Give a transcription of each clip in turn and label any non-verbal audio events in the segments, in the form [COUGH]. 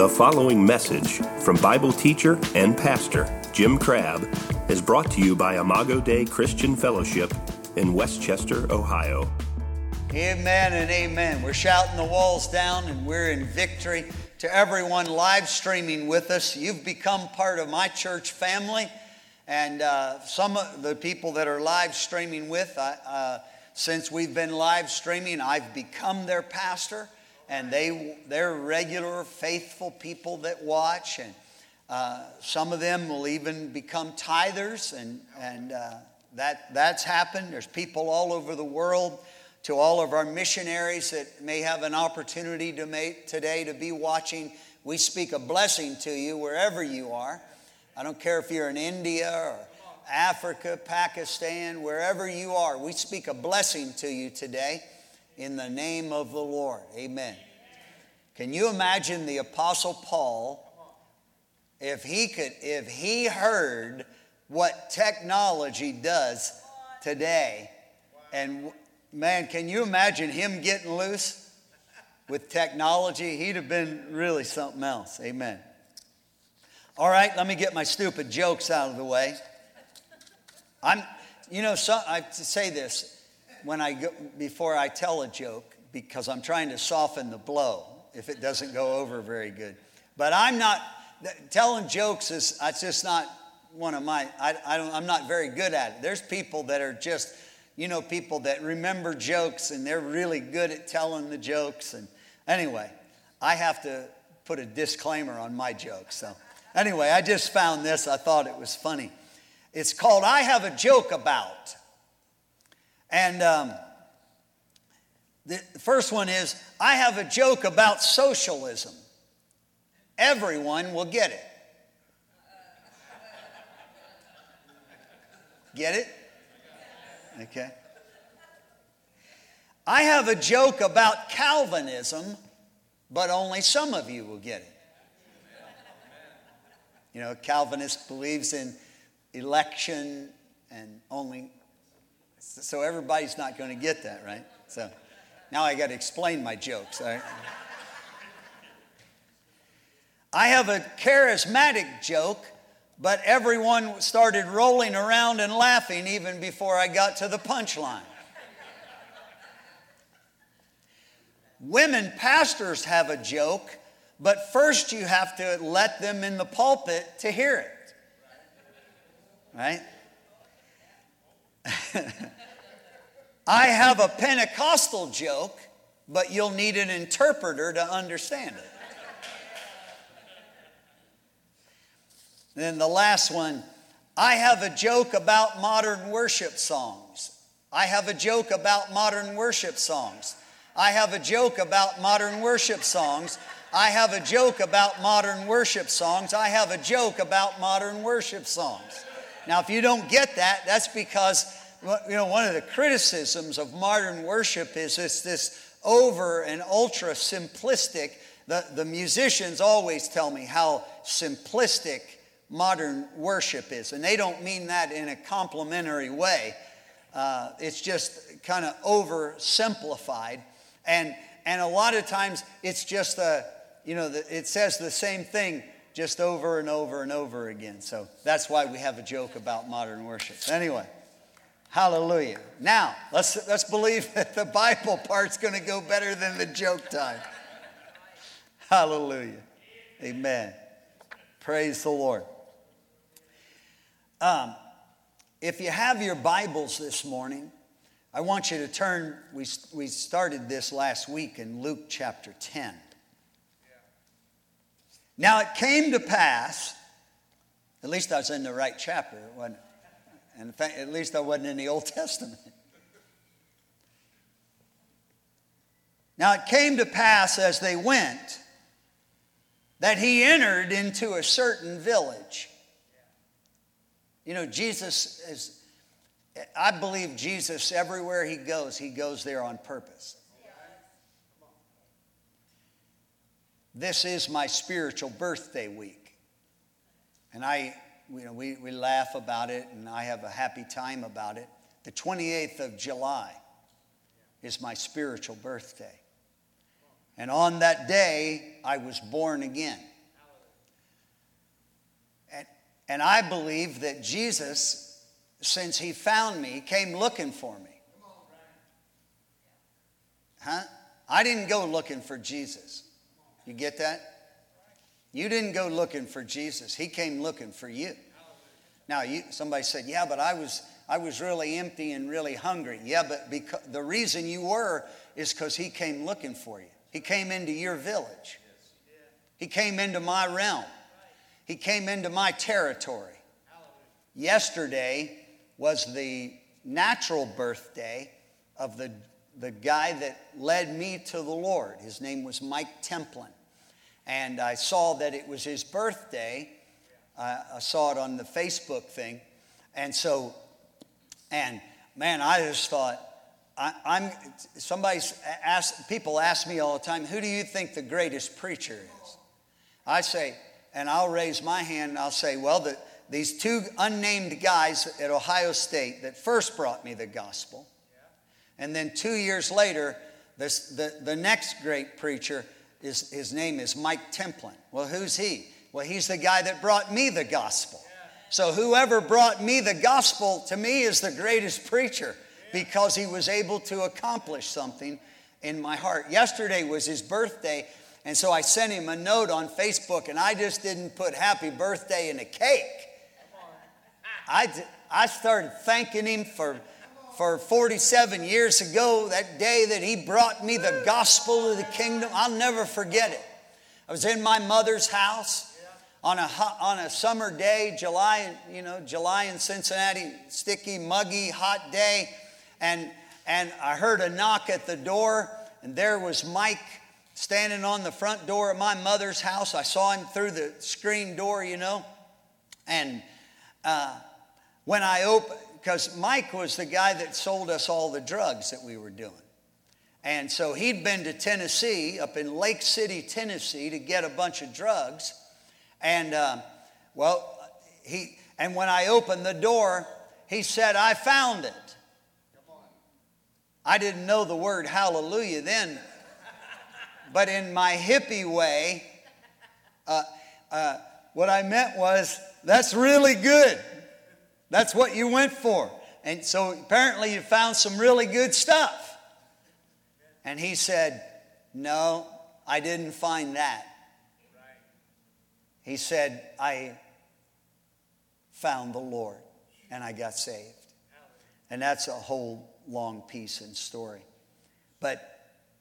The following message from Bible teacher and pastor Jim Crabb is brought to you by Imago Dei Christian Fellowship in West Chester, Ohio. Amen and amen. We're shouting the walls down and we're in victory. To everyone live streaming with us, you've become part of my church family. And uh, some of the people that are live streaming with, uh, since we've been live streaming, I've become their pastor and they they're regular faithful people that watch and uh, some of them will even become tithers and and uh, that that's happened. There's people all over the world to all of our missionaries that may have an opportunity to make today to be watching. We speak a blessing to you wherever you are. I don't care if you're in india or africa pakistan wherever you are. We speak a blessing to you today in the name of the Lord. Amen. Can you imagine the apostle Paul if he could if he heard what technology does today and man, can you imagine him getting loose with technology? He'd have been really something else. Amen. All right, let me get my stupid jokes out of the way. I'm, you know, so, I say this when I go, before I tell a joke because I'm trying to soften the blow if it doesn't go over very good. But I'm not telling jokes is it's just not one of my I, I don't, I'm not very good at it. There's people that are just you know people that remember jokes and they're really good at telling the jokes and anyway I have to put a disclaimer on my jokes. So anyway, I just found this. I thought it was funny. It's called I Have a Joke About. And um, the first one is I have a joke about socialism. Everyone will get it. Get it? Okay. I have a joke about Calvinism, but only some of you will get it. You know, Calvinist believes in election and only so everybody's not going to get that, right? So now I got to explain my jokes. I have a charismatic joke, but everyone started rolling around and laughing even before I got to the punchline. Women pastors have a joke, but first you have to let them in the pulpit to hear it. Right? [LAUGHS] I have a Pentecostal joke, but you'll need an interpreter to understand it. then the last one I have a joke about modern worship songs. I have a joke about modern worship songs. I have a joke about modern worship songs. I have a joke about modern worship songs. I have a joke about modern worship songs. Now, if you don't get that, that's because you know, one of the criticisms of modern worship is it's this over and ultra simplistic. The, the musicians always tell me how simplistic modern worship is, and they don't mean that in a complimentary way. Uh, it's just kind of oversimplified, and and a lot of times it's just a you know the, it says the same thing just over and over and over again. So that's why we have a joke about modern worship. Anyway. Hallelujah. Now, let's, let's believe [LAUGHS] that the Bible part's going to go better than the joke time. Hallelujah. Amen. Praise the Lord. Um, if you have your Bibles this morning, I want you to turn, we, we started this last week in Luke chapter 10. Now it came to pass, at least I was in the right chapter? And at least I wasn't in the Old [LAUGHS] Testament. Now it came to pass as they went that he entered into a certain village. You know, Jesus is, I believe Jesus, everywhere he goes, he goes there on purpose. This is my spiritual birthday week. And I you know, we, we laugh about it and I have a happy time about it. The 28th of July is my spiritual birthday. And on that day, I was born again. And and I believe that Jesus, since he found me, came looking for me. Huh? I didn't go looking for Jesus. You get that? You didn't go looking for Jesus. He came looking for you. Now, you, somebody said, "Yeah, but I was I was really empty and really hungry." Yeah, but because, the reason you were is because he came looking for you. He came into your village. He came into my realm. He came into my territory. Yesterday was the natural birthday of the, the guy that led me to the Lord. His name was Mike Templin. And I saw that it was his birthday. I saw it on the Facebook thing. And so, and man, I just thought, I, am somebody's asked, people ask me all the time, who do you think the greatest preacher is? I say, and I'll raise my hand and I'll say, well, the, these two unnamed guys at Ohio State that first brought me the gospel. And then two years later, this, the, the next great preacher, is, his name is Mike Templin. Well, who's he? Well, he's the guy that brought me the gospel. So whoever brought me the gospel to me is the greatest preacher because he was able to accomplish something in my heart. Yesterday was his birthday, and so I sent him a note on Facebook, and I just didn't put happy birthday in a cake. I, I started thanking him for, for 47 years ago, that day that he brought me the gospel of the kingdom. I'll never forget it. I was in my mother's house on a, on a summer day, July, you know, July in Cincinnati, sticky, muggy, hot day and, and I heard a knock at the door, and there was Mike standing on the front door of my mother's house. I saw him through the screen door, you know. And uh, when I opened, because Mike was the guy that sold us all the drugs that we were doing. And so he'd been to Tennessee, up in Lake City, Tennessee, to get a bunch of drugs. And, uh, well, he, and when I opened the door, he said, I found it. I didn't know the word hallelujah then, but in my hippie way, uh, uh, what I meant was, that's really good. That's what you went for. And so apparently you found some really good stuff. And he said, No, I didn't find that. He said, I found the Lord and I got saved. And that's a whole long piece and story. But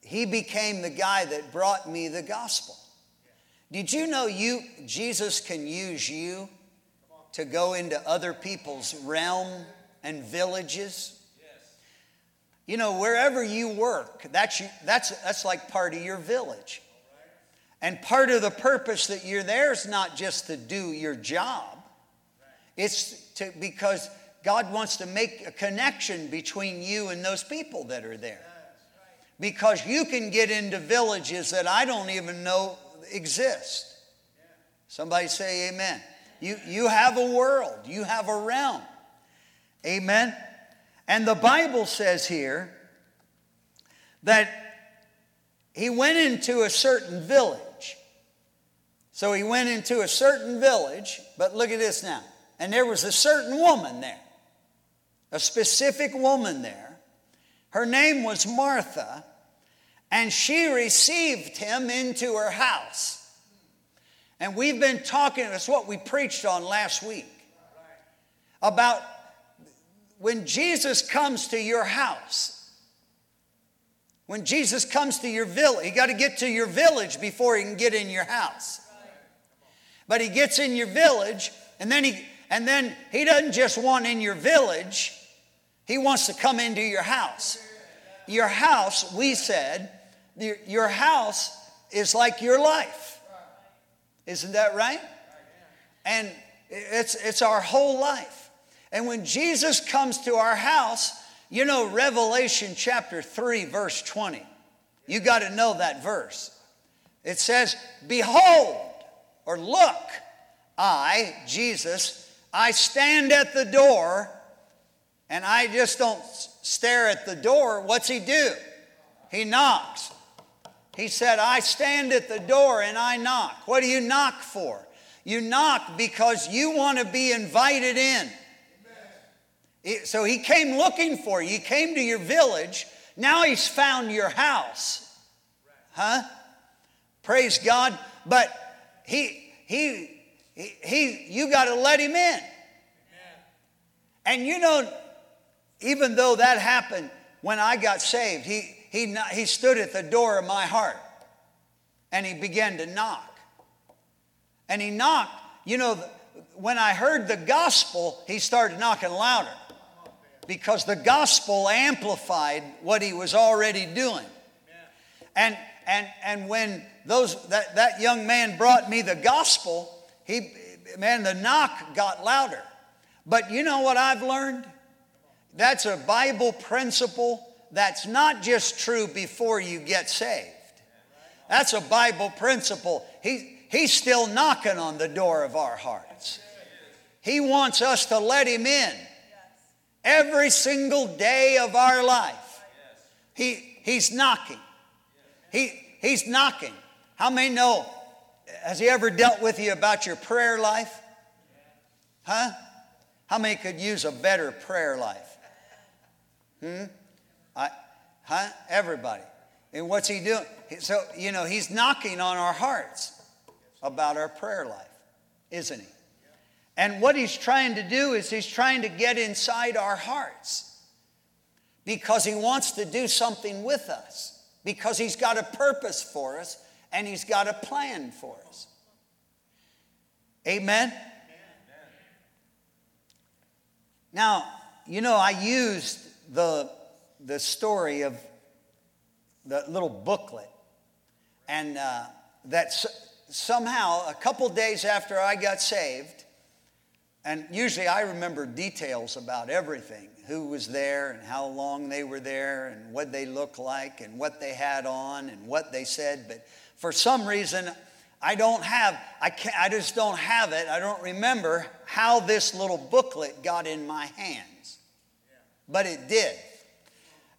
he became the guy that brought me the gospel. Did you know you Jesus can use you to go into other people's realm and villages? You know, wherever you work, that's, you, that's, that's like part of your village. And part of the purpose that you're there is not just to do your job, it's to, because God wants to make a connection between you and those people that are there. Because you can get into villages that I don't even know exist. Somebody say amen. You, you have a world, you have a realm. Amen. And the Bible says here that he went into a certain village. So he went into a certain village, but look at this now. And there was a certain woman there a specific woman there. Her name was Martha, and she received him into her house. And we've been talking, that's what we preached on last week, about when Jesus comes to your house. When Jesus comes to your village, you got to get to your village before he can get in your house. But he gets in your village, and then he and then he doesn't just want in your village, he wants to come into your house. Your house, we said, your house is like your life. Isn't that right? And it's, it's our whole life. And when Jesus comes to our house, you know, Revelation chapter 3, verse 20. You got to know that verse. It says, Behold, or look, I, Jesus, I stand at the door and I just don't stare at the door, what's he do? He knocks. He said, I stand at the door and I knock. What do you knock for? You knock because you want to be invited in. So he came looking for you. He came to your village. Now he's found your house. Huh? Praise God. But he, he, he, he you got to let him in. And you know, even though that happened when I got saved, he, he, he stood at the door of my heart and he began to knock. And he knocked, you know, when I heard the gospel, he started knocking louder because the gospel amplified what he was already doing. And, and, and when those, that, that young man brought me the gospel, he, man, the knock got louder. But you know what I've learned? That's a Bible principle that's not just true before you get saved. That's a Bible principle. He, he's still knocking on the door of our hearts. He wants us to let him in every single day of our life. He, he's knocking. He, he's knocking. How many know? Has he ever dealt with you about your prayer life? Huh? How many could use a better prayer life? Hmm? Huh? Everybody. And what's he doing? So, you know, he's knocking on our hearts about our prayer life, isn't he? And what he's trying to do is he's trying to get inside our hearts because he wants to do something with us, because he's got a purpose for us and he's got a plan for us. Amen? Now, you know, I used the, the story of the little booklet, and uh, that somehow, a couple days after I got saved, and usually I remember details about everything who was there and how long they were there and what they looked like and what they had on and what they said. But for some reason, I don't have, I, can't, I just don't have it. I don't remember how this little booklet got in my hands. But it did.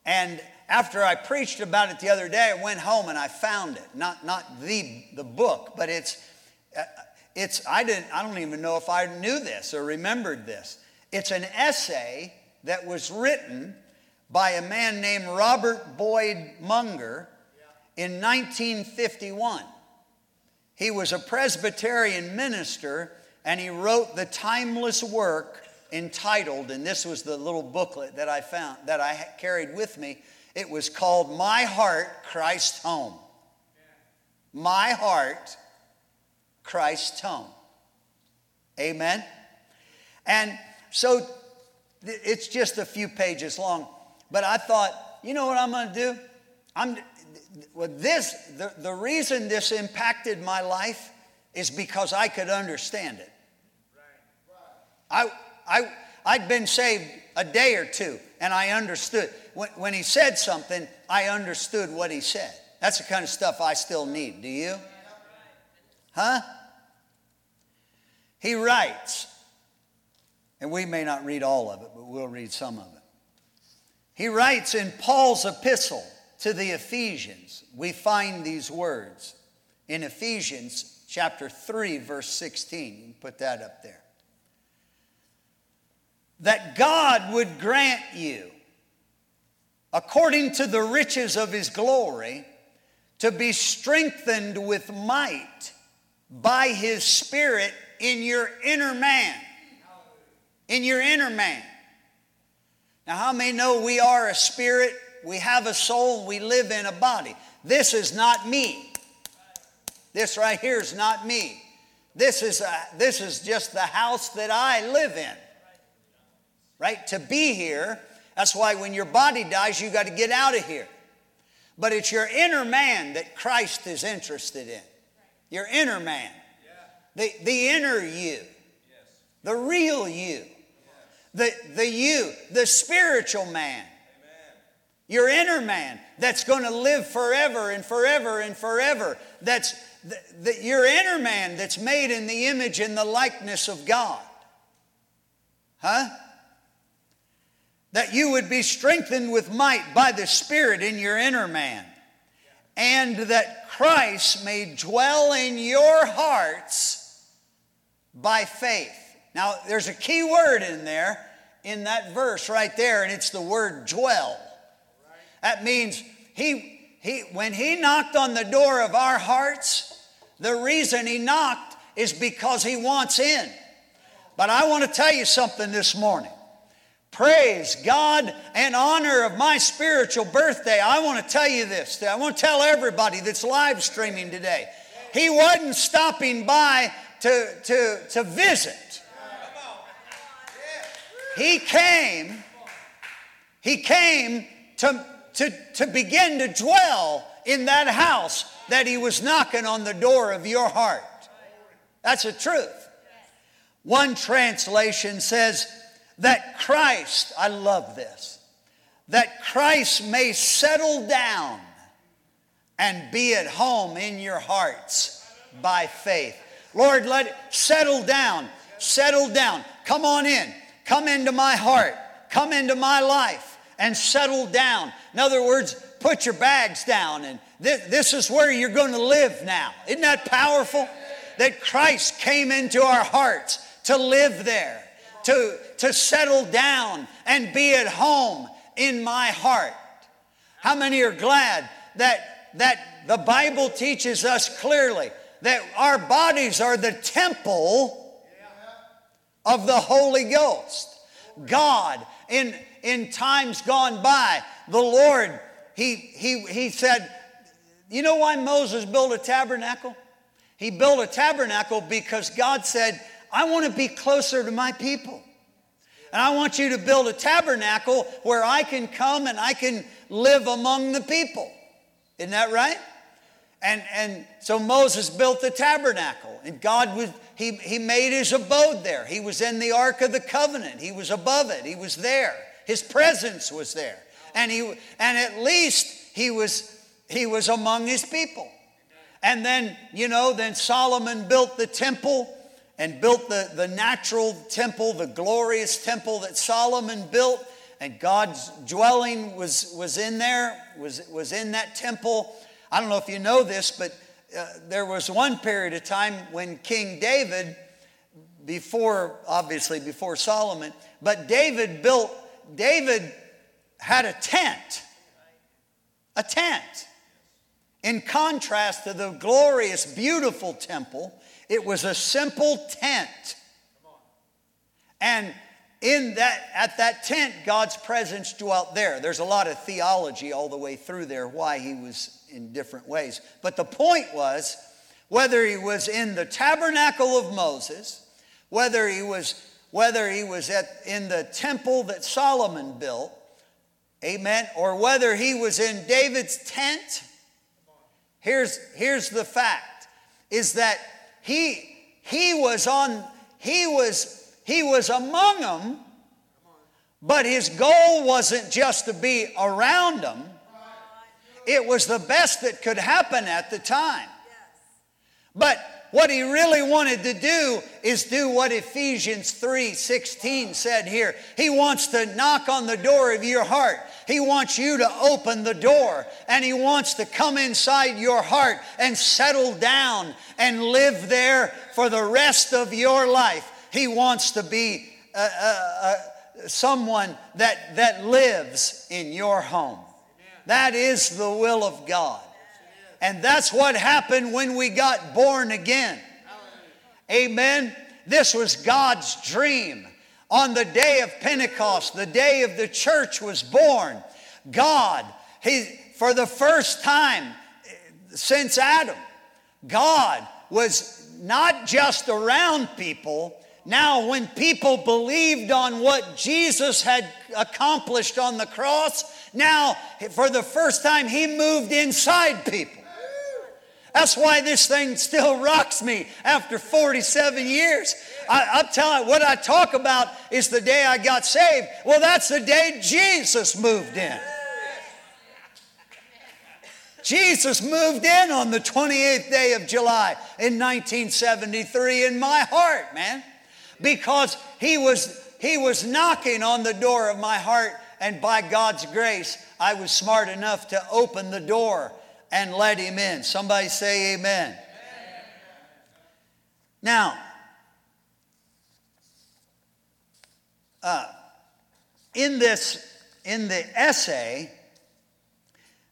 And after I preached about it the other day, I went home and I found it. Not, not the, the book, but it's, uh, it's I, didn't, I don't even know if I knew this or remembered this. It's an essay that was written by a man named Robert Boyd Munger in 1951. He was a Presbyterian minister and he wrote the timeless work entitled, and this was the little booklet that I found, that I carried with me. It was called My Heart, Christ Home. My Heart, Christ Home. Amen? And so it's just a few pages long, but I thought, you know what I'm going to do? I'm, well, this, the, the reason this impacted my life is because I could understand it. I, I, I'd been saved a day or two and I understood. When, when he said something, I understood what he said. That's the kind of stuff I still need. Do you? Huh? He writes, and we may not read all of it, but we'll read some of it. He writes in Paul's epistle to the Ephesians, we find these words in Ephesians chapter 3, verse 16. You can put that up there. That God would grant you, according to the riches of his glory, to be strengthened with might by his Spirit in your inner man. In your inner man. Now, how many know we are a spirit we have a soul, we live in a body. This is not me. This right here is not me. This is, a, this is just the house that I live in. Right? To be here, that's why when your body dies, you got to get out of here. But it's your inner man that Christ is interested in. Your inner man. The, the inner you. The real you. The, the you, the spiritual man your inner man that's going to live forever and forever and forever. That's the, the, your inner man that's made in the image and the likeness of God. Huh? That you would be strengthened with might by the Spirit in your inner man. And that Christ may dwell in your hearts by faith. Now, there's a key word in there, in that verse right there, and it's the word dwell. That means he, he, when he knocked on the door of our hearts, the reason he knocked is because he wants in. But I want to tell you something this morning. Praise God and honor of my spiritual birthday. I want to tell you this. I want to tell everybody that's live streaming today. He wasn't stopping by to, to, to visit. He came, he came to, to, to begin to dwell in that house that he was knocking on the door of your heart. That's the truth. One translation says that Christ, I love this, that Christ may settle down and be at home in your hearts by faith. Lord, let it settle down, settle down. Come on in, come into my heart, come into my life, and settle down. In other words, put your bags down, and this, this is where you're going to live now. Isn't that powerful? That Christ came into our hearts to live there, to, to settle down and be at home in my heart. How many are glad that, that the Bible teaches us clearly that our bodies are the temple of the Holy Ghost? God, in, in times gone by, the Lord, he, he, he said, You know why Moses built a tabernacle? He built a tabernacle because God said, I want to be closer to my people. And I want you to build a tabernacle where I can come and I can live among the people. Isn't that right? And, and so Moses built the tabernacle, and God was, he, he made his abode there. He was in the Ark of the Covenant, he was above it, he was there. His presence was there. And, he, and at least he was, he was among his people. And then, you know, then Solomon built the temple and built the, the natural temple, the glorious temple that Solomon built. And God's dwelling was, was in there, was, was in that temple. I don't know if you know this, but uh, there was one period of time when King David, before, obviously before Solomon, but David built, David had a tent. A tent. In contrast to the glorious, beautiful temple it was a simple tent. And in that at that tent God's presence dwelt there. There's a lot of theology all the way through there why he was in different ways. But the point was whether he was in the tabernacle of Moses, whether he was whether he was at in the temple that Solomon built, amen, or whether he was in David's tent, here's here's the fact is that he, he was on, he was, he was among them, but his goal wasn't just to be around them. It was the best that could happen at the time. But what he really wanted to do is do what Ephesians 3 16 said here. He wants to knock on the door of your heart. He wants you to open the door and He wants to come inside your heart and settle down and live there for the rest of your life. He wants to be uh, uh, uh, someone that, that lives in your home. That is the will of God. And that's what happened when we got born again. Amen. This was God's dream. On the day of Pentecost, the day of the church was born, God, he, for the first time since Adam, God was not just around people. Now, when people believed on what Jesus had accomplished on the cross, now, for the first time, He moved inside people. That's why this thing still rocks me after 47 years. I, am telling what I talk about is the day I got saved. Well, that's the day Jesus moved in. Jesus moved in on the 28th day of July in 1973 in my heart, man, because he was, he was knocking on the door of my heart, and by God's grace, I was smart enough to open the door and let him in. Somebody say amen. amen. Now, uh, in this, in the essay,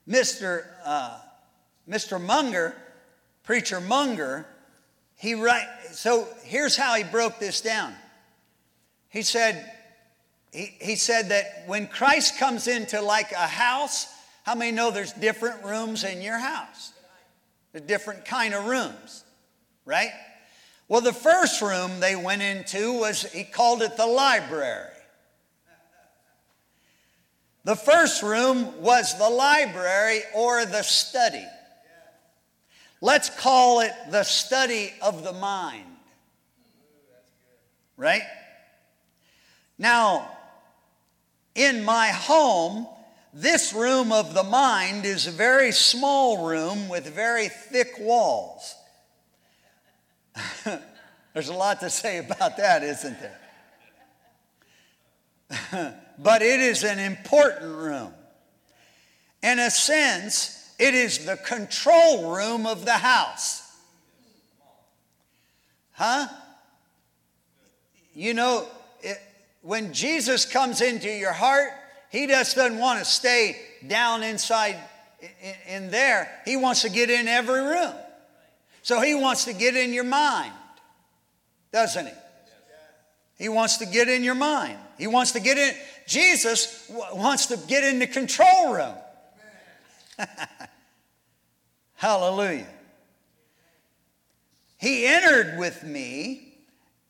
Mr. Uh, Mr. Munger, preacher Munger, he write. So here's how he broke this down. He said, he, he said that when Christ comes into like a house, how many know there's different rooms in your house? There's different kind of rooms, right? Well, the first room they went into was, he called it the library. The first room was the library or the study. Let's call it the study of the mind. Right? Now, in my home, this room of the mind is a very small room with very thick walls. [LAUGHS] There's a lot to say about that, isn't there? [LAUGHS] but it is an important room. In a sense, it is the control room of the house. Huh? You know, it, when Jesus comes into your heart, he just doesn't want to stay down inside in, in there. He wants to get in every room. So he wants to get in your mind, doesn't he? He wants to get in your mind. He wants to get in. Jesus wants to get in the control room. [LAUGHS] Hallelujah. He entered with me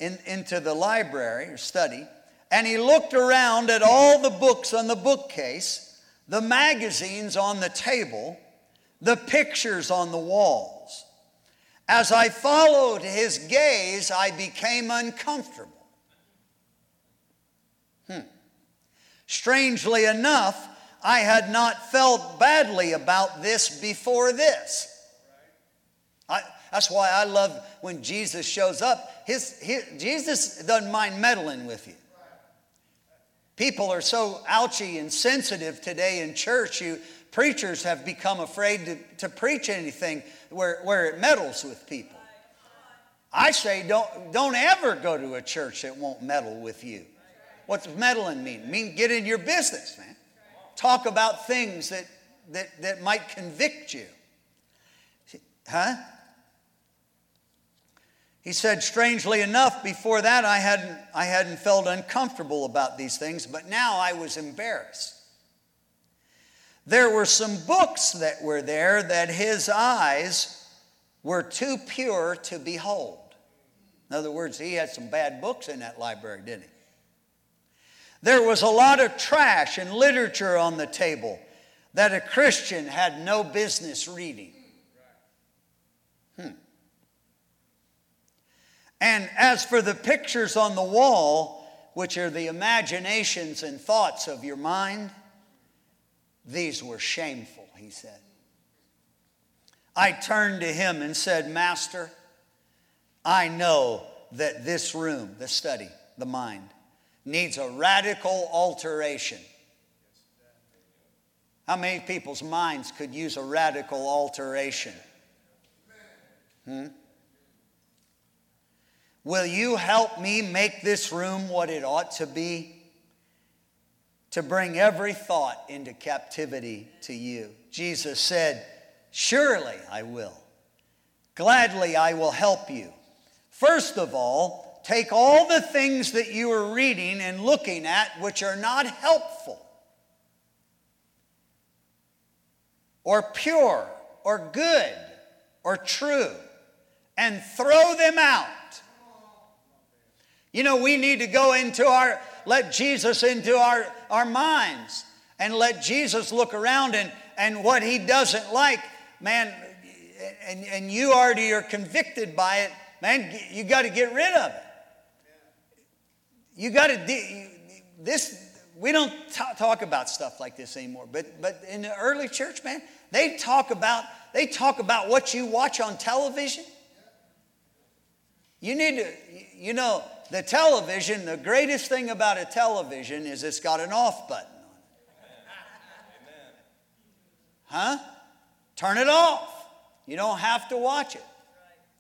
in, into the library or study, and he looked around at all the books on the bookcase, the magazines on the table, the pictures on the walls. As I followed his gaze, I became uncomfortable. Hmm. Strangely enough, I had not felt badly about this before this. I, that's why I love when Jesus shows up. His, his, Jesus doesn't mind meddling with you. People are so ouchy and sensitive today in church. You preachers have become afraid to, to preach anything where, where it meddles with people. I say don't, don't ever go to a church that won't meddle with you. What's meddling mean? Mean get in your business, man. Talk about things that, that, that might convict you. Huh? He said, strangely enough, before that I hadn't, I hadn't felt uncomfortable about these things, but now I was embarrassed. There were some books that were there that his eyes were too pure to behold. In other words, he had some bad books in that library, didn't he? There was a lot of trash and literature on the table that a Christian had no business reading. Hmm. And as for the pictures on the wall, which are the imaginations and thoughts of your mind, these were shameful, he said. I turned to him and said, Master, I know that this room, the study, the mind, needs a radical alteration. How many people's minds could use a radical alteration? Hmm? Will you help me make this room what it ought to be? To bring every thought into captivity to you. Jesus said, Surely I will. Gladly I will help you. First of all, take all the things that you are reading and looking at which are not helpful or pure or good or true and throw them out. You know, we need to go into our let Jesus into our, our minds and let Jesus look around and, and what he doesn't like, man, and, and you already are convicted by it, man, you got to get rid of it. You got to, this, we don't t- talk about stuff like this anymore, but, but in the early church, man, they talk about, they talk about what you watch on television. You need to, you know, the television, the greatest thing about a television is it's got an off button on it. Huh? Turn it off. You don't have to watch it.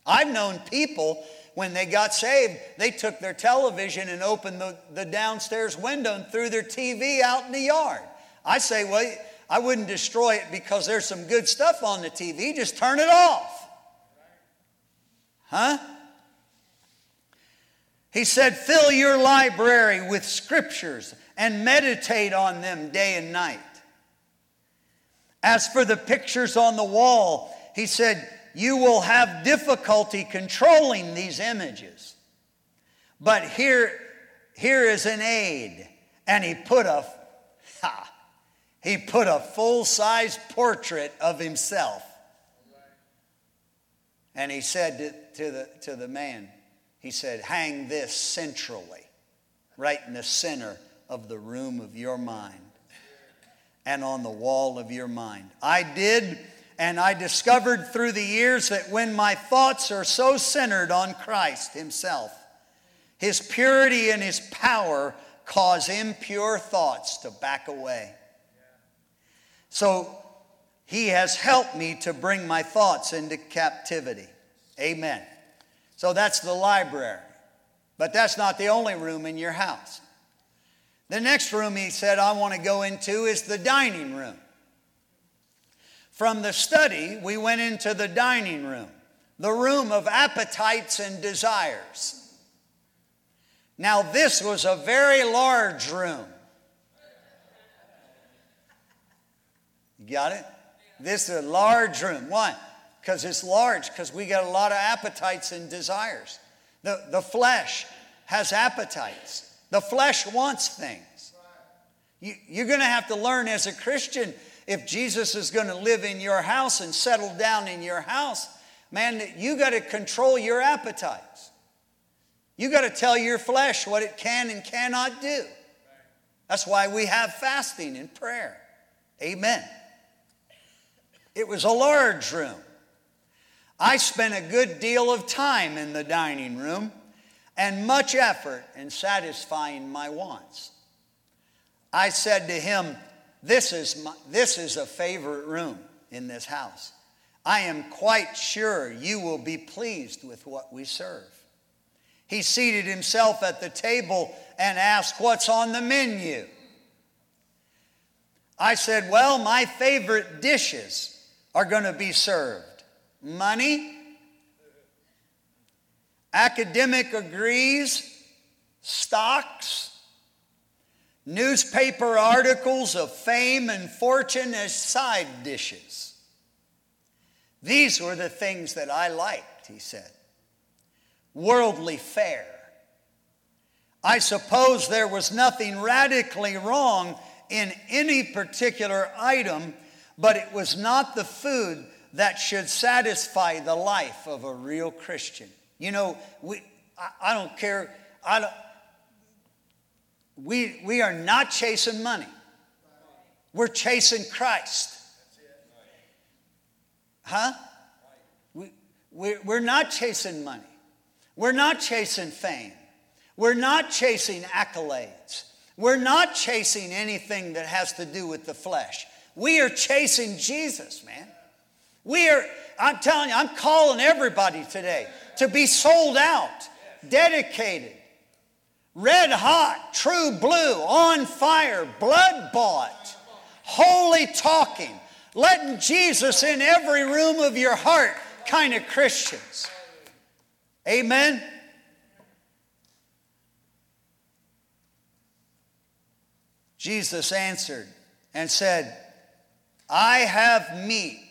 I've known people when they got saved, they took their television and opened the, the downstairs window and threw their TV out in the yard. I say, well, I wouldn't destroy it because there's some good stuff on the TV, just turn it off. Huh? He said, fill your library with scriptures and meditate on them day and night. As for the pictures on the wall, he said, you will have difficulty controlling these images. But here, here is an aid. And he put a, ha, he put a full-size portrait of himself. And he said to, to, the, to the man, he said, hang this centrally, right in the center of the room of your mind and on the wall of your mind. I did and I discovered through the years that when my thoughts are so centered on Christ Himself, His purity and His power cause impure thoughts to back away. So He has helped me to bring my thoughts into captivity. Amen. So that's the library. But that's not the only room in your house. The next room he said I want to go into is the dining room. From the study, we went into the dining room, the room of appetites and desires. Now, this was a very large room. You got it? This is a large room. Why? Because it's large, because we got a lot of appetites and desires. The, the flesh has appetites, the flesh wants things. You, you're going to have to learn as a Christian if Jesus is going to live in your house and settle down in your house, man, you got to control your appetites. You got to tell your flesh what it can and cannot do. That's why we have fasting and prayer. Amen. It was a large room. I spent a good deal of time in the dining room and much effort in satisfying my wants. I said to him, this is, my, this is a favorite room in this house. I am quite sure you will be pleased with what we serve. He seated himself at the table and asked, What's on the menu? I said, Well, my favorite dishes are going to be served money, academic agrees, stocks, newspaper articles of fame and fortune as side dishes. These were the things that I liked, he said. Worldly fare. I suppose there was nothing radically wrong in any particular item, but it was not the food that should satisfy the life of a real Christian. You know, we, I, I don't care. I don't, we, we are not chasing money. We're chasing Christ. Huh? We, we, we're not chasing money. We're not chasing fame. We're not chasing accolades. We're not chasing anything that has to do with the flesh. We are chasing Jesus, man. We are, I'm telling you, I'm calling everybody today to be sold out, dedicated, red hot, true blue, on fire, blood bought, holy talking, letting Jesus in every room of your heart kind of Christians. Amen. Jesus answered and said, I have meat.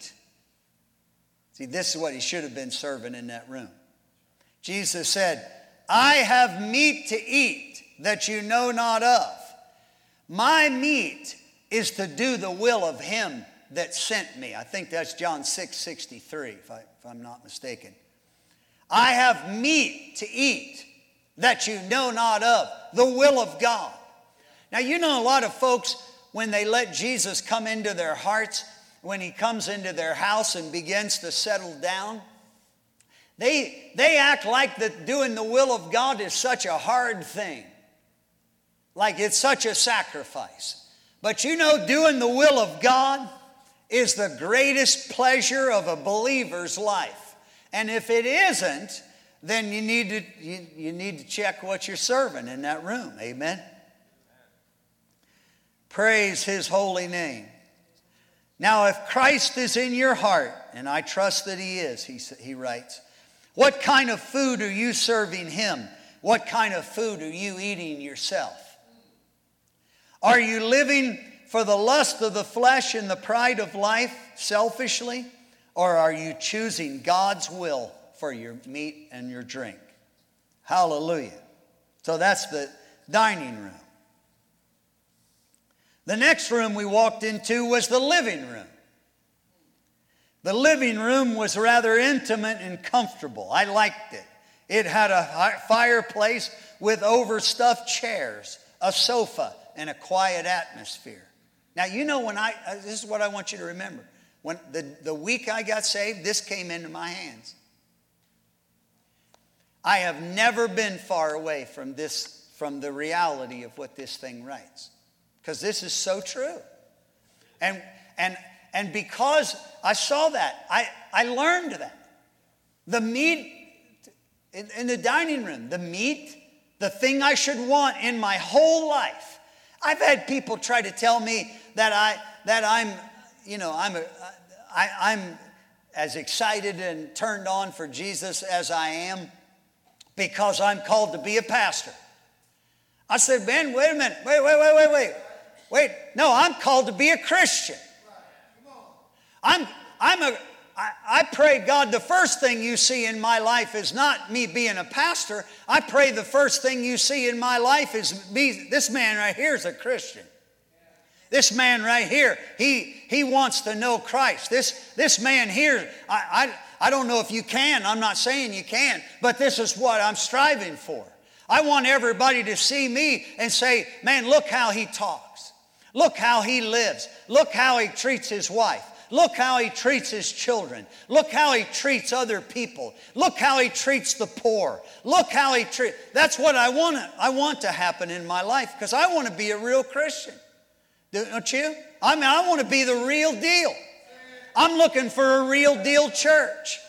See, this is what he should have been serving in that room. Jesus said, I have meat to eat that you know not of. My meat is to do the will of him that sent me. I think that's John 6 63, if, I, if I'm not mistaken. I have meat to eat that you know not of, the will of God. Now, you know, a lot of folks, when they let Jesus come into their hearts, when he comes into their house and begins to settle down, they, they act like that doing the will of God is such a hard thing, like it's such a sacrifice. But you know, doing the will of God is the greatest pleasure of a believer's life. And if it isn't, then you need to, you, you need to check what you're serving in that room. Amen. Praise his holy name. Now, if Christ is in your heart, and I trust that he is, he, he writes, what kind of food are you serving him? What kind of food are you eating yourself? Are you living for the lust of the flesh and the pride of life selfishly? Or are you choosing God's will for your meat and your drink? Hallelujah. So that's the dining room. The next room we walked into was the living room. The living room was rather intimate and comfortable. I liked it. It had a fireplace with overstuffed chairs, a sofa, and a quiet atmosphere. Now, you know, when I, uh, this is what I want you to remember. When the, the week I got saved, this came into my hands. I have never been far away from this, from the reality of what this thing writes. Because this is so true. And, and, and because I saw that, I, I learned that. The meat in, in the dining room, the meat, the thing I should want in my whole life. I've had people try to tell me that I that I'm, you know, I'm a, I, I'm as excited and turned on for Jesus as I am because I'm called to be a pastor. I said, Ben, wait a minute, wait, wait, wait, wait, wait, wait. No, I'm called to be a Christian. I'm, I'm a, I, I pray, God, the first thing you see in my life is not me being a pastor. I pray the first thing you see in my life is me, this man right here is a Christian. This man right here, he, he wants to know Christ. This, this man here, I, I, I don't know if you can, I'm not saying you can, but this is what I'm striving for. I want everybody to see me and say, man, look how he talks. Look how he lives. Look how he treats his wife. Look how he treats his children. Look how he treats other people. Look how he treats the poor. Look how he treats. That's what I want I want to happen in my life because I want to be a real Christian. Don't you? I mean, I want to be the real deal. I'm looking for a real deal church.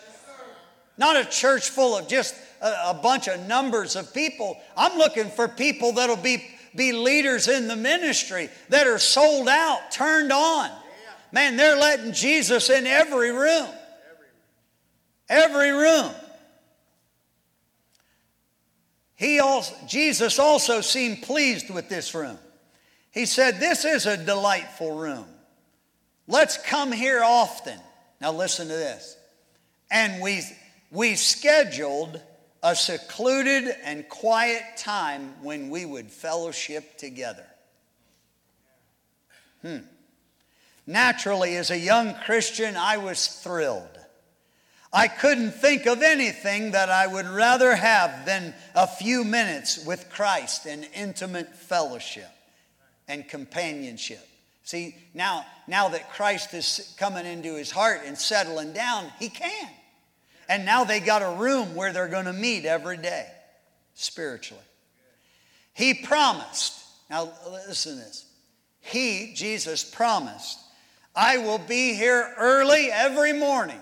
Not a church full of just a, a bunch of numbers of people. I'm looking for people that'll be, be leaders in the ministry that are sold out, turned on. Man, they're letting Jesus in every room. Every room. He also, Jesus also seemed pleased with this room. He said, This is a delightful room. Let's come here often. Now, listen to this. And we, we scheduled a secluded and quiet time when we would fellowship together. Hmm. Naturally, as a young Christian, I was thrilled. I couldn't think of anything that I would rather have than a few minutes with Christ in intimate fellowship and companionship. See, now, now that Christ is coming into his heart and settling down, he can. And now they got a room where they're going to meet every day spiritually. He promised, now listen to this. He, Jesus, promised, I will be here early every morning.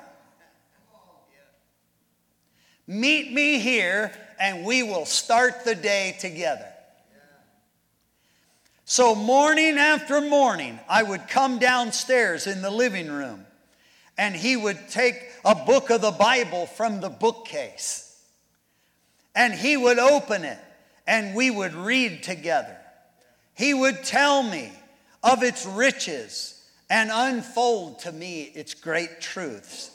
Meet me here and we will start the day together. So, morning after morning, I would come downstairs in the living room and he would take a book of the Bible from the bookcase and he would open it and we would read together. He would tell me of its riches and unfold to me its great truths.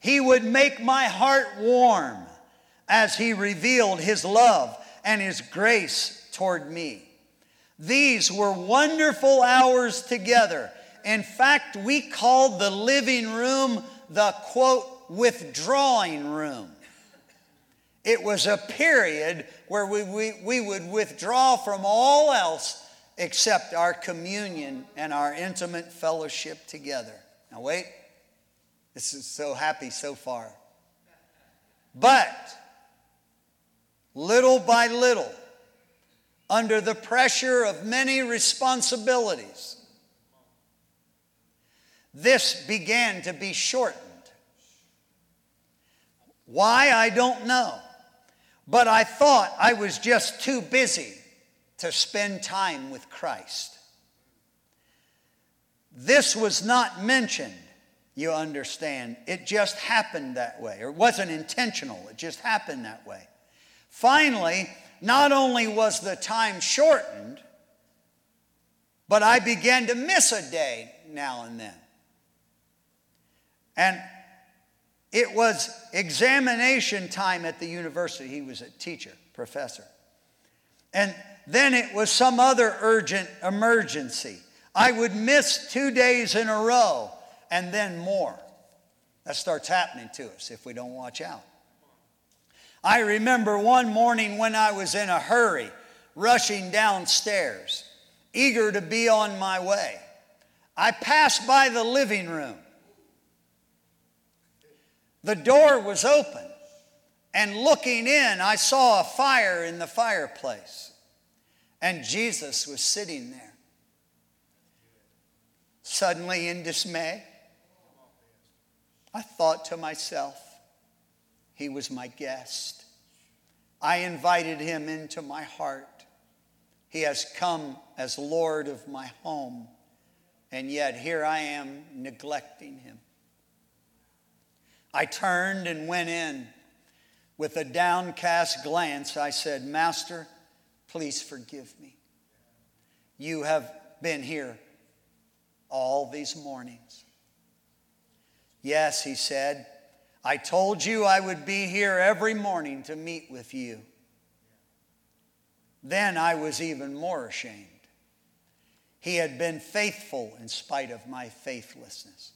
He would make my heart warm as he revealed his love and his grace toward me. These were wonderful hours together. In fact, we called the living room the quote, withdrawing room. It was a period where we, we, we would withdraw from all else except our communion and our intimate fellowship together. Now, wait, this is so happy so far. But little by little, under the pressure of many responsibilities. This began to be shortened. Why, I don't know. But I thought I was just too busy to spend time with Christ. This was not mentioned, you understand. It just happened that way, or it wasn't intentional, it just happened that way. Finally, not only was the time shortened, but I began to miss a day now and then. And it was examination time at the university. He was a teacher, professor. And then it was some other urgent emergency. I would miss two days in a row and then more. That starts happening to us if we don't watch out. I remember one morning when I was in a hurry, rushing downstairs, eager to be on my way. I passed by the living room. The door was open, and looking in, I saw a fire in the fireplace, and Jesus was sitting there. Suddenly, in dismay, I thought to myself, he was my guest. I invited him into my heart. He has come as Lord of my home, and yet here I am neglecting him. I turned and went in. With a downcast glance, I said, Master, please forgive me. You have been here all these mornings. Yes, he said, I told you I would be here every morning to meet with you. Then I was even more ashamed. He had been faithful in spite of my faithlessness.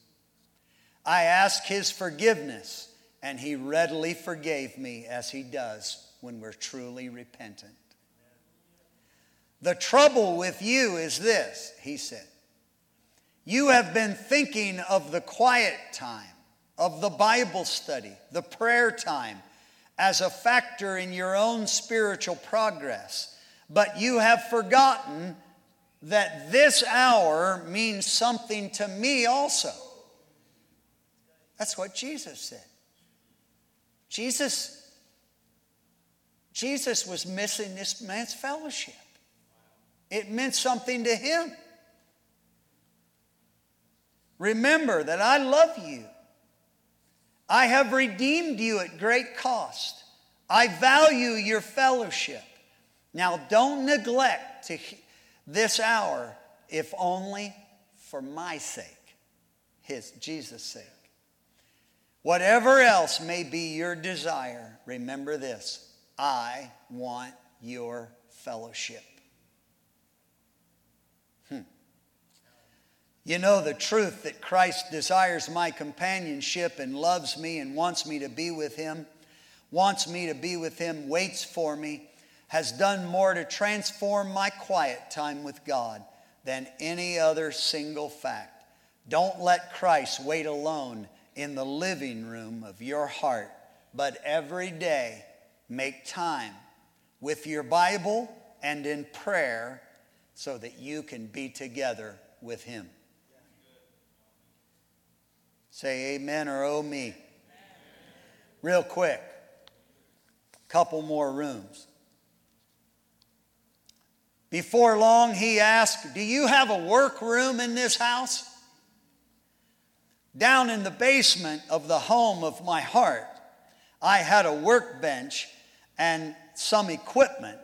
I asked his forgiveness, and he readily forgave me as he does when we're truly repentant. The trouble with you is this, he said. You have been thinking of the quiet time of the Bible study, the prayer time, as a factor in your own spiritual progress. But you have forgotten that this hour means something to me also. That's what Jesus said. Jesus, Jesus was missing this man's fellowship. It meant something to him. Remember that I love you. I have redeemed you at great cost. I value your fellowship. Now, don't neglect to this hour, if only for my sake, his Jesus' sake. Whatever else may be your desire, remember this I want your fellowship. Hmm. You know the truth that Christ desires my companionship and loves me and wants me to be with Him, wants me to be with Him, waits for me, has done more to transform my quiet time with God than any other single fact. Don't let Christ wait alone in the living room of your heart, but every day make time with your Bible and in prayer so that you can be together with Him. Say amen or oh me. Real quick, couple more rooms. Before long, he asked, Do you have a workroom in this house? Down in the basement of the home of my heart, I had a workbench and some equipment,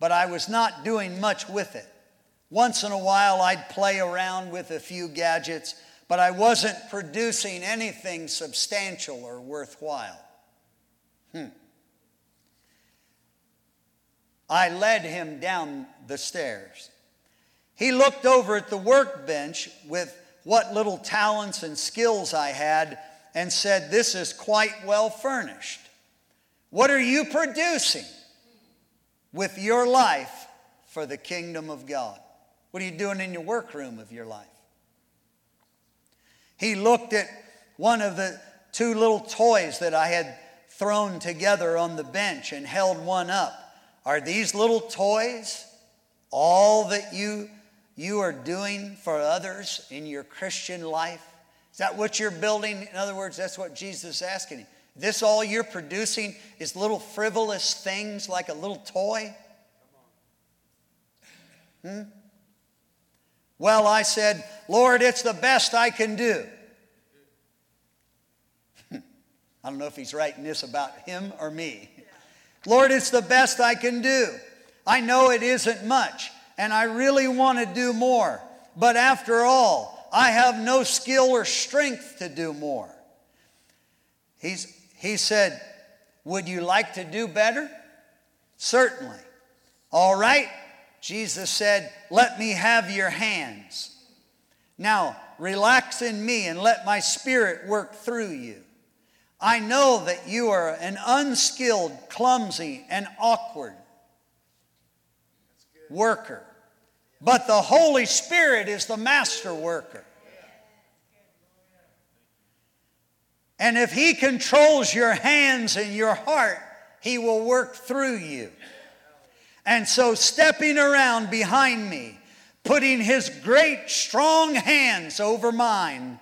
but I was not doing much with it. Once in a while, I'd play around with a few gadgets but I wasn't producing anything substantial or worthwhile. Hmm. I led him down the stairs. He looked over at the workbench with what little talents and skills I had and said, This is quite well furnished. What are you producing with your life for the kingdom of God? What are you doing in your workroom of your life? He looked at one of the two little toys that I had thrown together on the bench and held one up. Are these little toys all that you, you are doing for others in your Christian life? Is that what you're building? In other words, that's what Jesus is asking you. This all you're producing is little frivolous things like a little toy? Hmm? Well, I said, Lord, it's the best I can do. [LAUGHS] I don't know if he's writing this about him or me. Lord, it's the best I can do. I know it isn't much, and I really want to do more. But after all, I have no skill or strength to do more. He's, he said, Would you like to do better? Certainly. All right. Jesus said, Let me have your hands. Now, relax in me and let my spirit work through you. I know that you are an unskilled, clumsy, and awkward worker, but the Holy Spirit is the master worker. And if He controls your hands and your heart, He will work through you. And so, stepping around behind me, putting His great, strong hands over mine,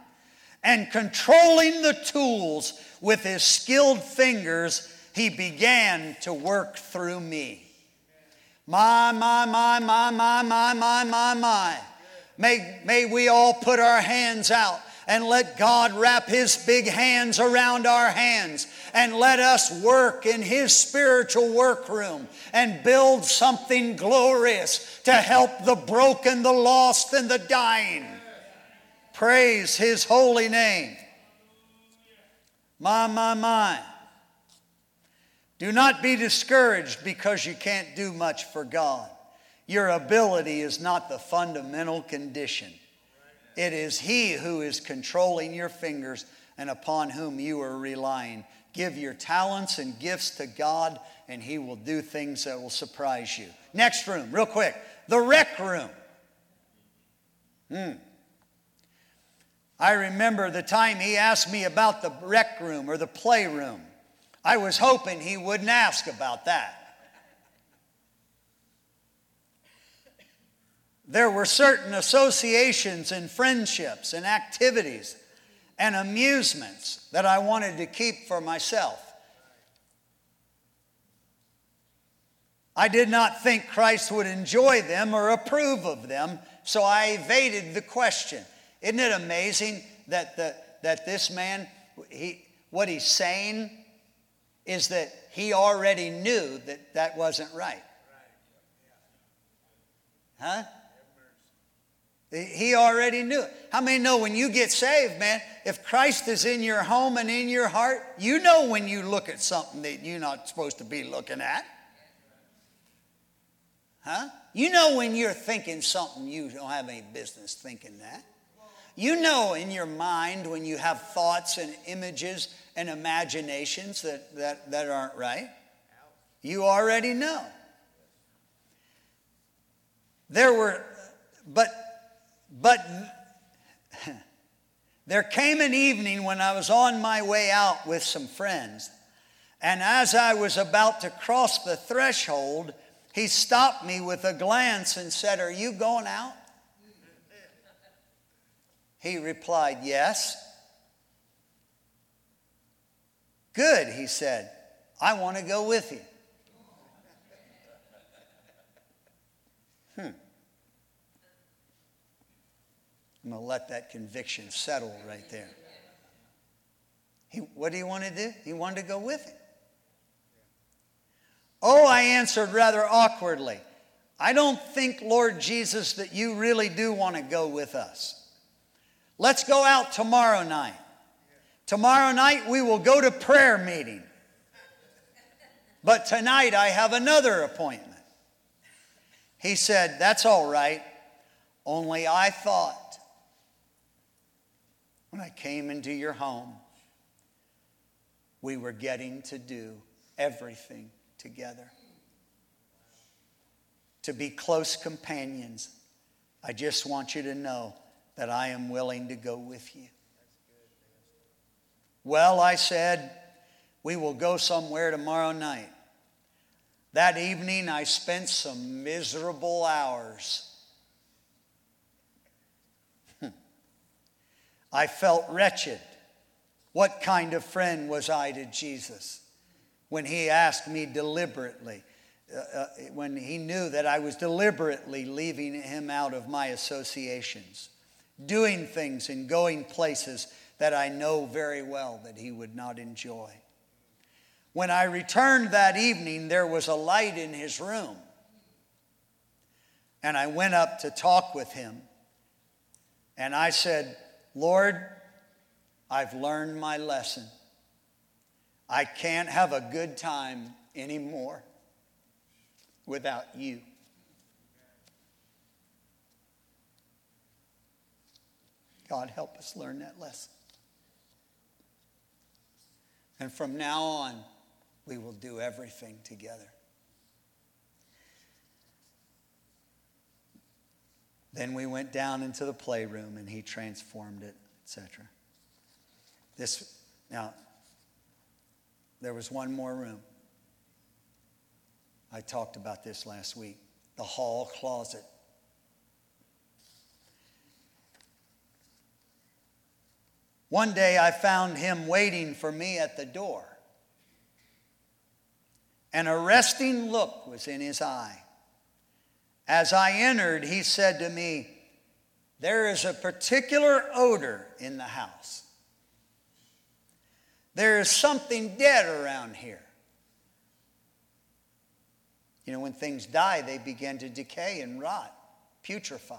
and controlling the tools with His skilled fingers, He began to work through me. My, my, my, my, my, my, my, my, my. May, may we all put our hands out and let God wrap His big hands around our hands and let us work in His spiritual workroom and build something glorious to help the broken, the lost, and the dying. Praise His holy name. My, my, my. Do not be discouraged because you can't do much for God. Your ability is not the fundamental condition. It is He who is controlling your fingers and upon whom you are relying. Give your talents and gifts to God, and He will do things that will surprise you. Next room, real quick the rec room. Hmm. I remember the time he asked me about the rec room or the playroom. I was hoping he wouldn't ask about that. There were certain associations and friendships and activities and amusements that I wanted to keep for myself. I did not think Christ would enjoy them or approve of them, so I evaded the question. Isn't it amazing that, the, that this man, he, what he's saying is that he already knew that that wasn't right. Huh? He already knew it. How many know when you get saved, man, if Christ is in your home and in your heart, you know when you look at something that you're not supposed to be looking at. Huh? You know when you're thinking something you don't have any business thinking that. You know in your mind when you have thoughts and images and imaginations that, that, that aren't right. You already know. There were, but, but [LAUGHS] there came an evening when I was on my way out with some friends, and as I was about to cross the threshold, he stopped me with a glance and said, Are you going out? He replied, Yes. Good, he said. I want to go with you. Hmm. I'm going to let that conviction settle right there. He, what do you want to do? He wanted to go with him. Oh, I answered rather awkwardly. I don't think, Lord Jesus, that you really do want to go with us. Let's go out tomorrow night. Tomorrow night we will go to prayer meeting. But tonight I have another appointment. He said, That's all right. Only I thought when I came into your home, we were getting to do everything together. To be close companions. I just want you to know that I am willing to go with you. Well, I said, we will go somewhere tomorrow night. That evening, I spent some miserable hours. I felt wretched. What kind of friend was I to Jesus when he asked me deliberately, uh, uh, when he knew that I was deliberately leaving him out of my associations, doing things and going places that I know very well that he would not enjoy? When I returned that evening, there was a light in his room. And I went up to talk with him. And I said, Lord, I've learned my lesson. I can't have a good time anymore without you. God, help us learn that lesson. And from now on, we will do everything together. Then we went down into the playroom and he transformed it, etc. This now there was one more room. I talked about this last week. The hall closet. One day I found him waiting for me at the door. An arresting look was in his eye. As I entered, he said to me, There is a particular odor in the house. There is something dead around here. You know, when things die, they begin to decay and rot, putrefy.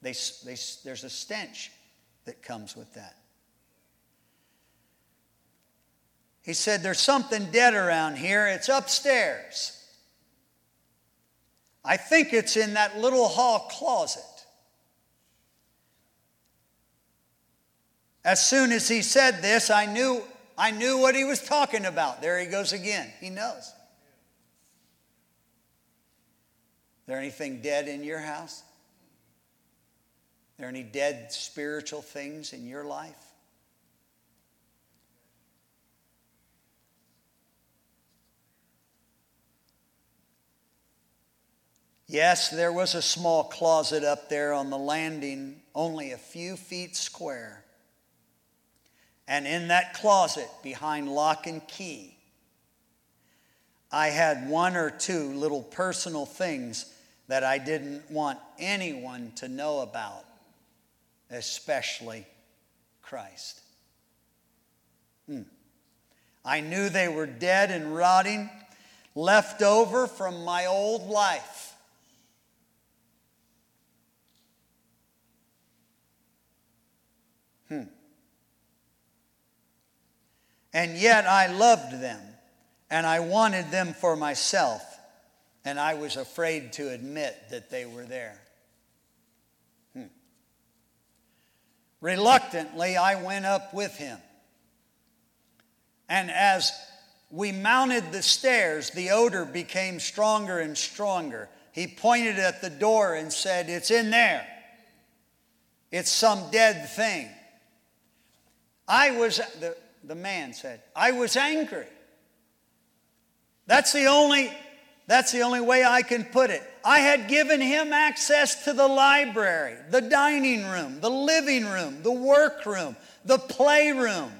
They, they, there's a stench that comes with that. He said, There's something dead around here. It's upstairs. I think it's in that little hall closet. As soon as he said this, I knew, I knew what he was talking about. There he goes again. He knows. Is there anything dead in your house? Are there any dead spiritual things in your life? Yes, there was a small closet up there on the landing, only a few feet square. And in that closet, behind lock and key, I had one or two little personal things that I didn't want anyone to know about, especially Christ. Hmm. I knew they were dead and rotting, left over from my old life. Hmm. And yet I loved them and I wanted them for myself, and I was afraid to admit that they were there. Hmm. Reluctantly, I went up with him. And as we mounted the stairs, the odor became stronger and stronger. He pointed at the door and said, It's in there. It's some dead thing. I was, the, the man said, I was angry. That's the only, that's the only way I can put it. I had given him access to the library, the dining room, the living room, the workroom, the playroom.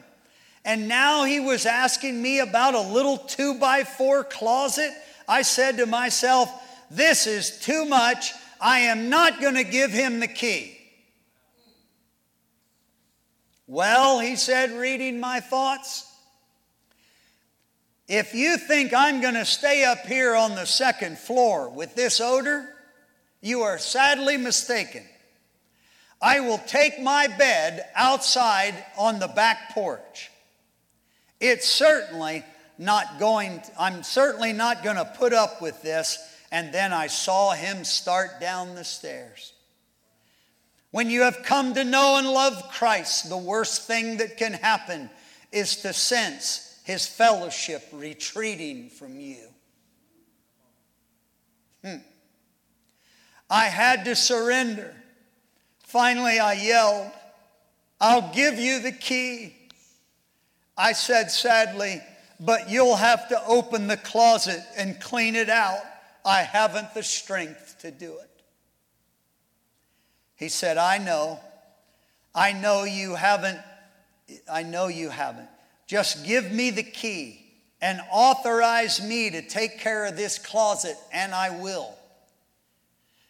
And now he was asking me about a little two by four closet. I said to myself, This is too much. I am not going to give him the key. Well, he said, reading my thoughts, if you think I'm going to stay up here on the second floor with this odor, you are sadly mistaken. I will take my bed outside on the back porch. It's certainly not going, I'm certainly not going to put up with this. And then I saw him start down the stairs. When you have come to know and love Christ, the worst thing that can happen is to sense his fellowship retreating from you. Hmm. I had to surrender. Finally, I yelled, I'll give you the key. I said sadly, but you'll have to open the closet and clean it out. I haven't the strength to do it. He said, I know. I know you haven't I know you haven't. Just give me the key and authorize me to take care of this closet, and I will.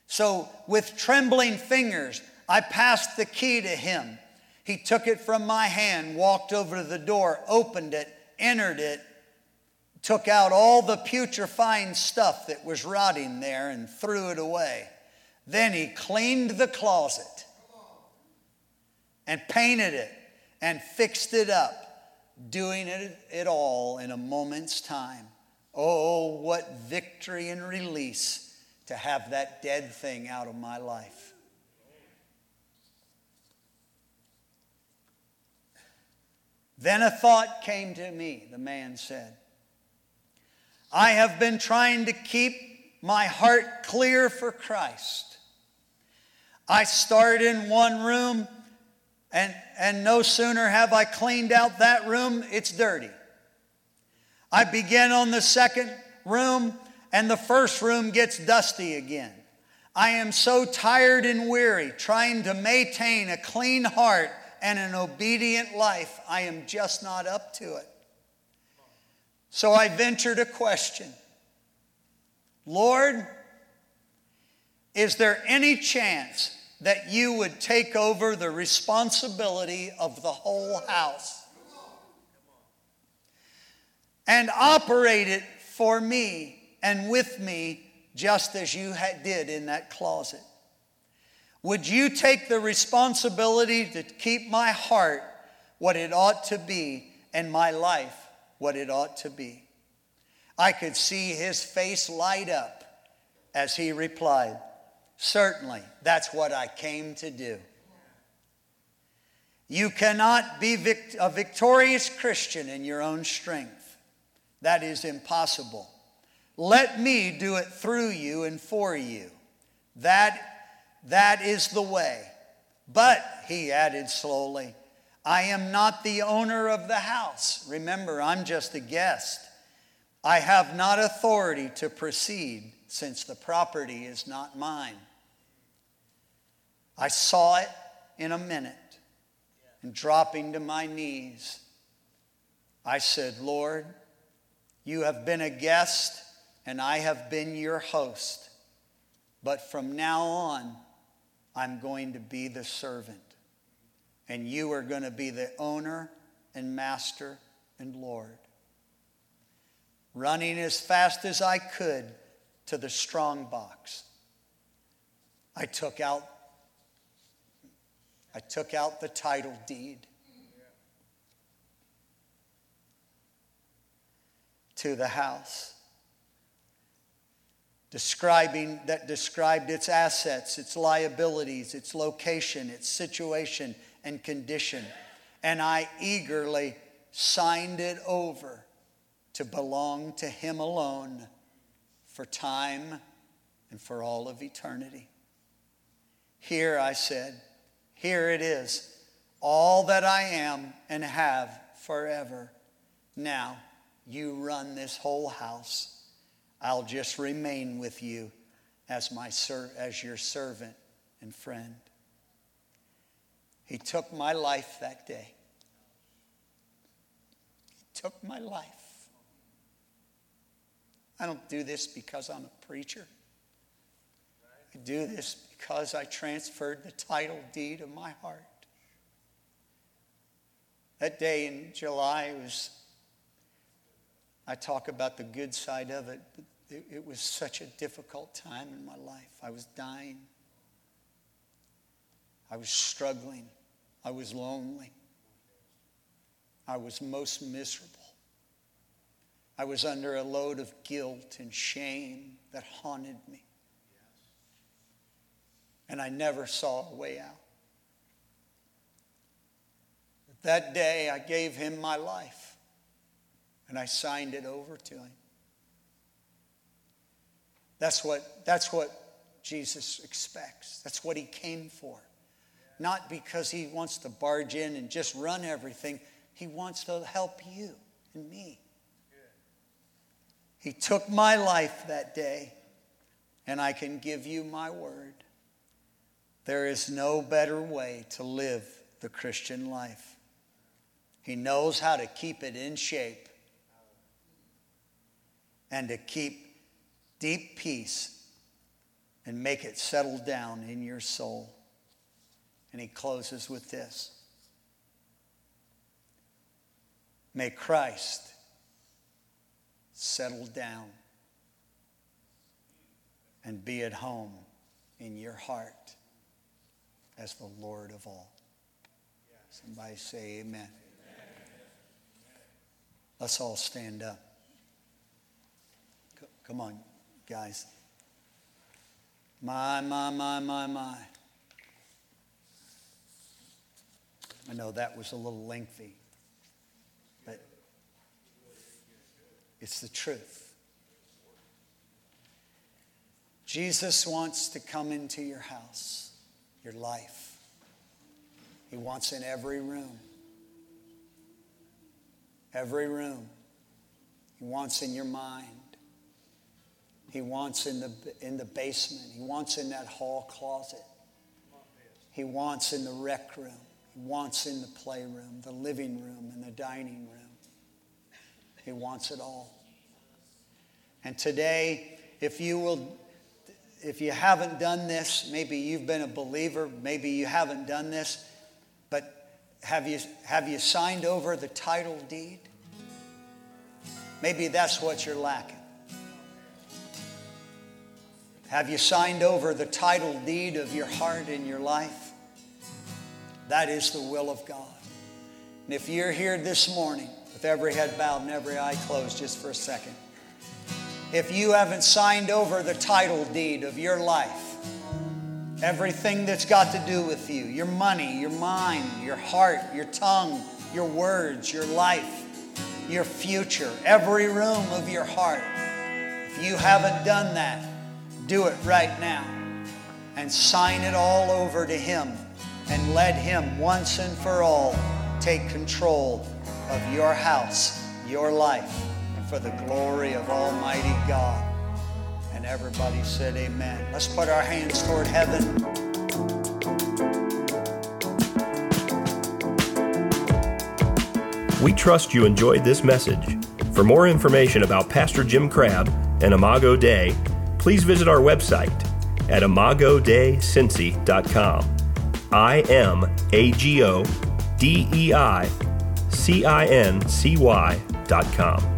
So, with trembling fingers, I passed the key to him. He took it from my hand, walked over to the door, opened it, entered it, took out all the putrefying stuff that was rotting there, and threw it away. Then he cleaned the closet and painted it and fixed it up doing it, it all in a moment's time. Oh, what victory and release to have that dead thing out of my life. Then a thought came to me, the man said. I have been trying to keep my heart clear for Christ. I start in one room and, and no sooner have I cleaned out that room, it's dirty. I begin on the second room, and the first room gets dusty again. I am so tired and weary trying to maintain a clean heart and an obedient life, I am just not up to it. So I ventured a question Lord, is there any chance that you would take over the responsibility of the whole house and operate it for me and with me just as you did in that closet. Would you take the responsibility to keep my heart what it ought to be and my life what it ought to be? I could see his face light up as he replied, Certainly, that's what I came to do. You cannot be vict- a victorious Christian in your own strength. That is impossible. Let me do it through you and for you. That, that is the way. But, he added slowly, I am not the owner of the house. Remember, I'm just a guest. I have not authority to proceed since the property is not mine. I saw it in a minute and dropping to my knees, I said, Lord, you have been a guest and I have been your host. But from now on, I'm going to be the servant. And you are going to be the owner and master and Lord. Running as fast as I could to the strong box, I took out I took out the title deed to the house describing that described its assets, its liabilities, its location, its situation and condition. And I eagerly signed it over to belong to him alone for time and for all of eternity. Here I said, here it is all that I am and have forever. Now you run this whole house. I'll just remain with you as, my ser- as your servant and friend. He took my life that day. He took my life. I don't do this because I'm a preacher. I do this because I transferred the title deed of my heart. That day in July was, I talk about the good side of it, but it, it was such a difficult time in my life. I was dying, I was struggling, I was lonely, I was most miserable. I was under a load of guilt and shame that haunted me and I never saw a way out. That day, I gave him my life and I signed it over to him. That's what, that's what Jesus expects. That's what he came for. Not because he wants to barge in and just run everything, he wants to help you and me. He took my life that day, and I can give you my word. There is no better way to live the Christian life. He knows how to keep it in shape and to keep deep peace and make it settle down in your soul. And he closes with this May Christ settle down and be at home in your heart as the Lord of all. Somebody say amen. amen. Let's all stand up. Come on, guys. My, my, my, my, my. I know that was a little lengthy, but it's the truth. Jesus wants to come into your house, your life. He wants in every room. Every room. He wants in your mind. He wants in the, in the basement. He wants in that hall closet. He wants in the rec room. He wants in the playroom, the living room, and the dining room. He wants it all. And today, if you will, if you haven't done this, maybe you've been a believer, maybe you haven't done this, but have you, have you signed over the title deed? Maybe that's what you're lacking. Have you signed over the title deed of your heart and your life? That is the will of God. And if you're here this morning with every head bowed and every eye closed just for a second, if you haven't signed over the title deed of your life, everything that's got to do with you, your money, your mind, your heart, your tongue, your words, your life, your future, every room of your heart, if you haven't done that, do it right now and sign it all over to Him and let Him once and for all take control of your house, your life, for the glory of Almighty God. And everybody said, Amen. Let's put our hands toward heaven. We trust you enjoyed this message. For more information about Pastor Jim Crabb and Imago Dei, please visit our website at imagodeicincy.com. I M A G O D E I C I N C Y dot com.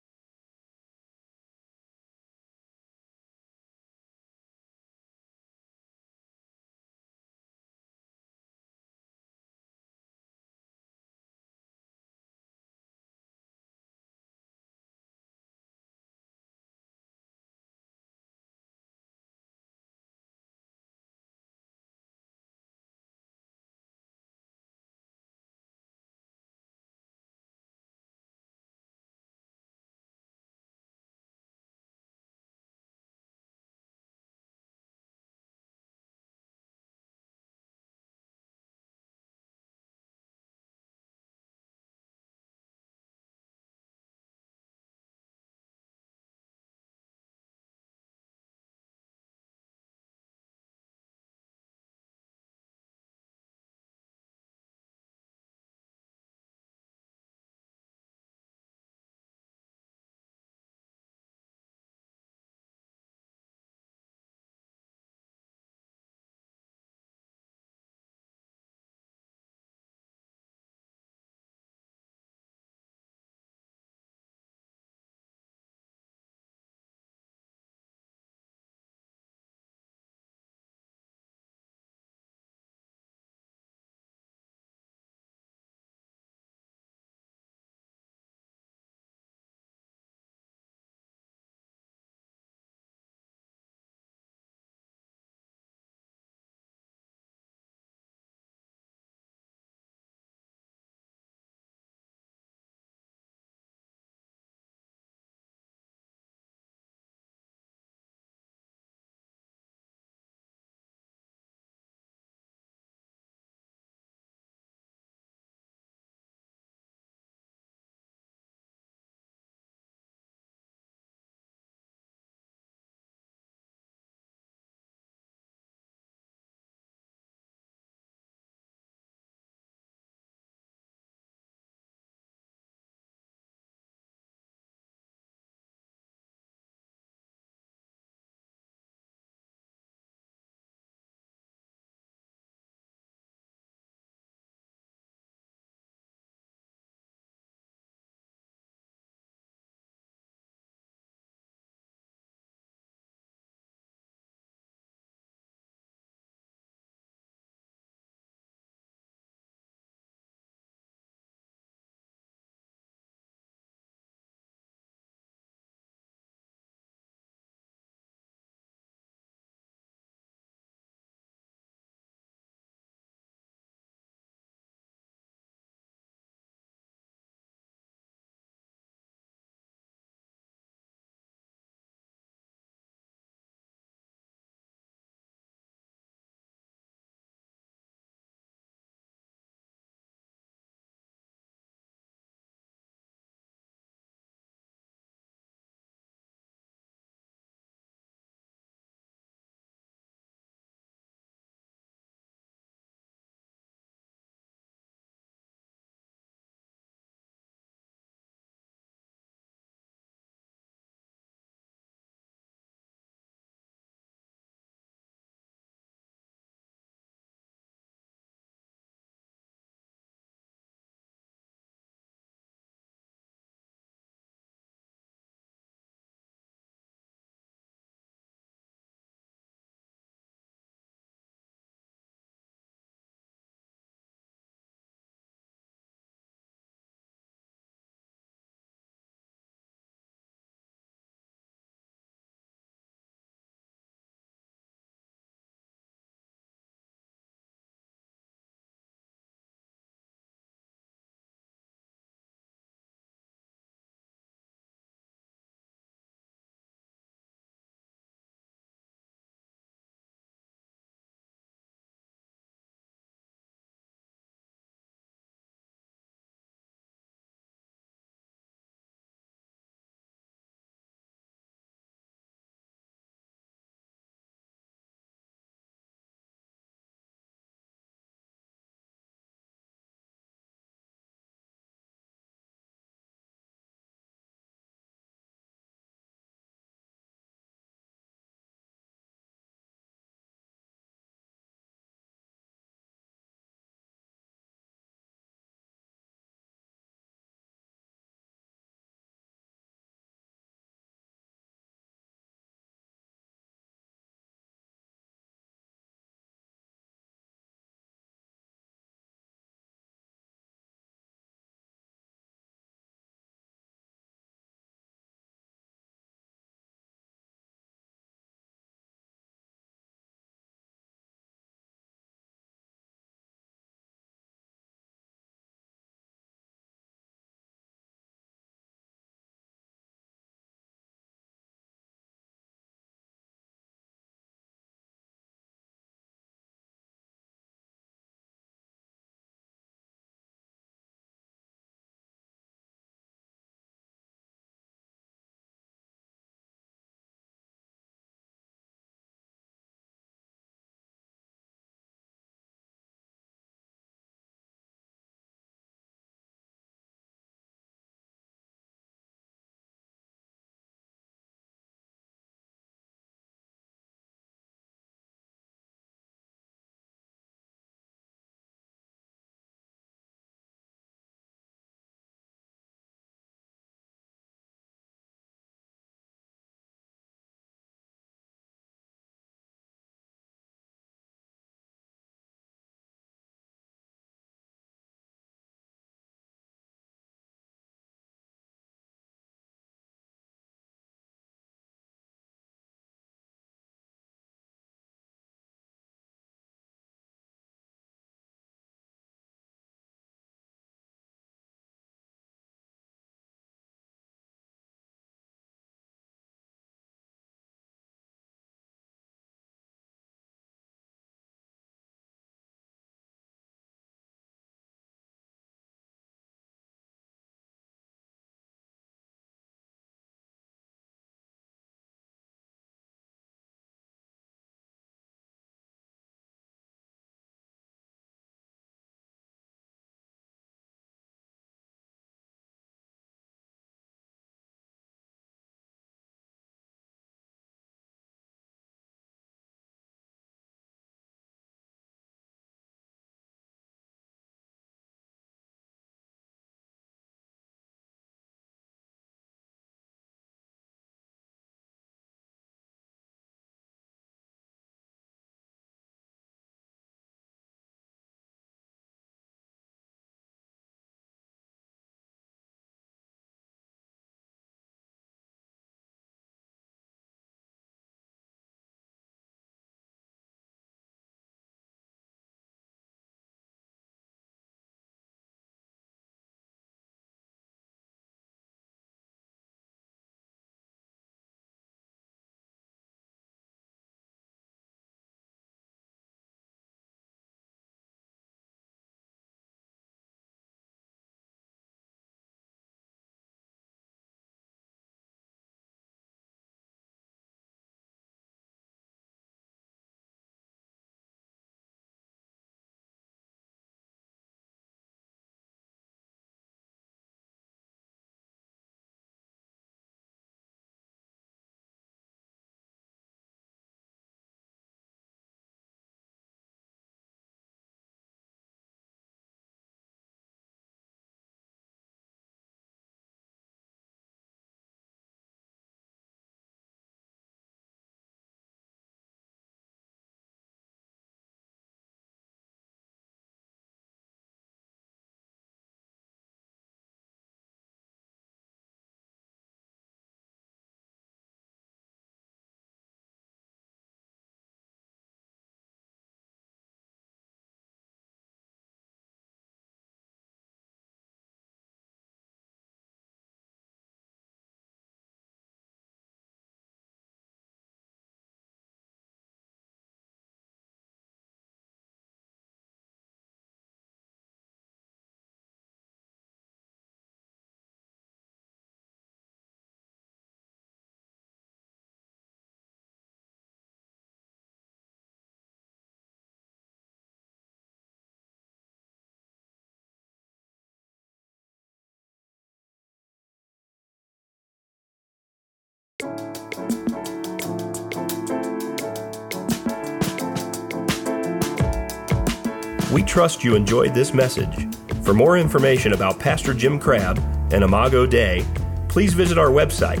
We trust you enjoyed this message. For more information about Pastor Jim Crabb and Imago Dei, please visit our website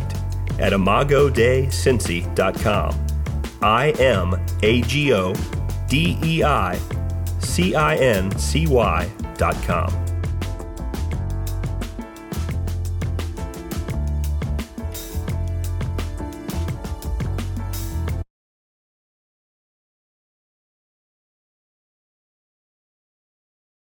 at imagodeicincy.com. I M A G O D E I C I N C Y dot com.